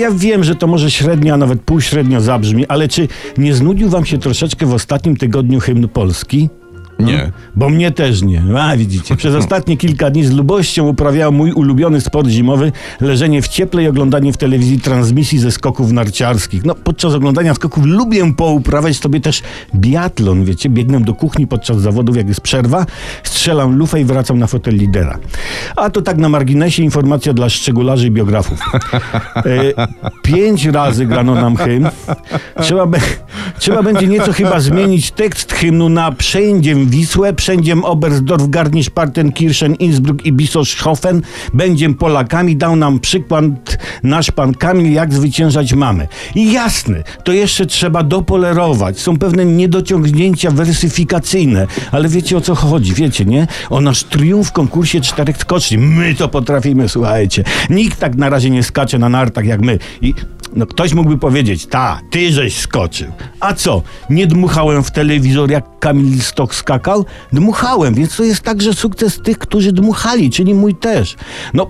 ja wiem, że to może średnio, a nawet półśrednio zabrzmi, ale czy nie znudził wam się troszeczkę w ostatnim tygodniu hymn Polski? Nie. Bo mnie też nie. A widzicie, przez ostatnie kilka dni z lubością uprawiałem mój ulubiony sport zimowy, leżenie w cieple i oglądanie w telewizji transmisji ze skoków narciarskich. No, podczas oglądania skoków lubię pouprawiać sobie też biatlon, wiecie, biegnę do kuchni podczas zawodów, jak jest przerwa, strzelam lufę i wracam na fotel lidera. A to tak na marginesie informacja dla szczegularzy i biografów. E, pięć razy grano nam hymn. Trzeba, be, trzeba będzie nieco chyba zmienić tekst hymnu na Przędziem Wisłę, Przędziem Oberstdorf, Garmisch-Partenkirchen, Innsbruck i Bischofshofen. Będziem Polakami. Dał nam przykład nasz pan Kamil, jak zwyciężać mamy. I jasne, to jeszcze trzeba dopolerować. Są pewne niedociągnięcia wersyfikacyjne, ale wiecie o co chodzi, wiecie, nie? O nasz triumf w konkursie czterech skoczni. My to potrafimy, słuchajcie. Nikt tak na razie nie skacze na nartach jak my. I no ktoś mógłby powiedzieć, ta, ty żeś skoczył. A co, nie dmuchałem w telewizor jak Kamil Stok skakał? Dmuchałem, więc to jest także sukces tych, którzy dmuchali, czyli mój też. No,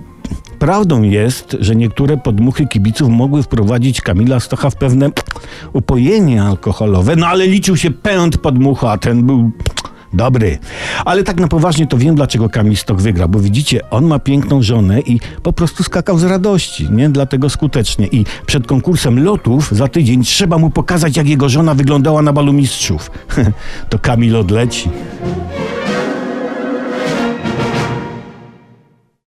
prawdą jest, że niektóre podmuchy kibiców mogły wprowadzić Kamila Stocha w pewne upojenie alkoholowe, no ale liczył się pęd podmuchu, a ten był Dobry. Ale tak na poważnie to wiem, dlaczego Kamil Stok wygrał, bo widzicie, on ma piękną żonę i po prostu skakał z radości, nie? Dlatego skutecznie. I przed konkursem lotów za tydzień trzeba mu pokazać, jak jego żona wyglądała na balu mistrzów. to Kamil odleci.